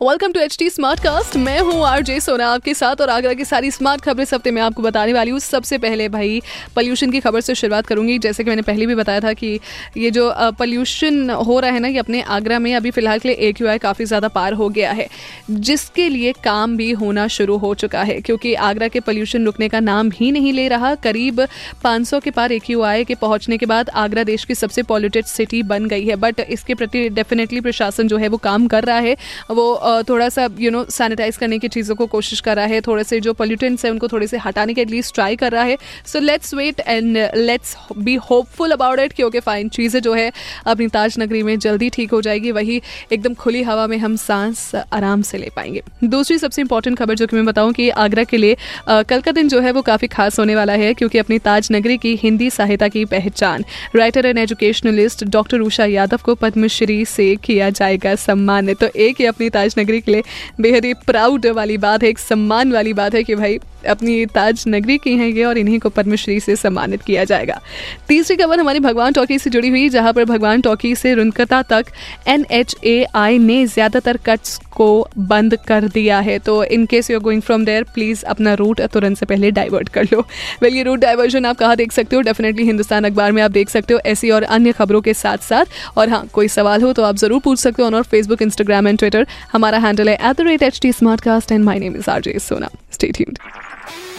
welcome to H T smart cast मैं हूँ are J सोना आपके साथ और आगरा की सारी स्मार्ट खबरें इस हफ़्ते मैं आपको बताने वाली हूँ। सबसे पहले भाई पोल्यूशन की खबर से शुरुआत करूँगी। जैसे कि मैंने पहले भी बताया था कि ये जो पॉल्यूशन हो रहा है ना, ये अपने आगरा में अभी फ़िलहाल के लिए ए काफ़ी ज़्यादा पार हो गया है। जिसके लिए काम भी होना शुरू हो चुका है, क्योंकि आगरा के पॉल्यूशन रुकने का नाम ही नहीं ले रहा। करीब पाँच सौ के पार ए के पहुँचने के बाद आगरा देश की सबसे पॉल्यूटेड सिटी बन गई है। बट इसके प्रति डेफिनेटली प्रशासन जो है वो काम कर रहा है। वो थोड़ा सा यू नो सैनिटाइज करने की चीज़ों को कोशिश कर रहा है, थोड़े से जो पोल्यूटेंट्स हैं उनको थोड़े से हटाने के एटलीस्ट ट्राई कर रहा है। So let's wait and let's be hopeful about it क्योंकि फाइन चीज़ें जो है अपनी ताज नगरी में जल्दी ठीक हो जाएगी, वही एकदम खुली हवा में हम सांस आराम से ले पाएँगे। दूसरी सबसे इंपॉर्टेंट खबर जो कि मैं बताऊँ कि आगरा के लिए कल का दिन जो है वो काफ़ी खास होने वाला है, क्योंकि अपनी ताज नगरी की हिंदी सहायता की पहचान writer and educationalist doctor Usha Yadav को पद्मश्री से किया जाएगा सम्मान तो एक ही अपनी ताज नगरी के लिए बेहद ही प्राउड वाली बात है, एक सम्मान वाली बात है कि भाई अपनी ताज नगरी की हैं ये और इन्हीं को पद्मश्री से सम्मानित किया जाएगा। तीसरी खबर हमारी भगवान टॉकी से जुड़ी हुई, जहाँ पर भगवान टॉकी से रुनकता तक एनएचएआई ने ज़्यादातर कट्स को बंद कर दिया है। तो in case you are going from there please अपना रूट तुरंत से पहले डाइवर्ट कर लो। वेल ये रूट डाइवर्जन आप कहाँ देख सकते हो? डेफिनेटली हिंदुस्तान अखबार में आप देख सकते हो, ऐसी और अन्य खबरों के साथ साथ और हाँ कोई सवाल हो तो आप ज़रूर पूछ सकते हो ऑन और फेसबुक इंस्टाग्राम एंड ट्विटर हमारा हैंडल है at the rate H T smart cast and my name is R J Sona stay tuned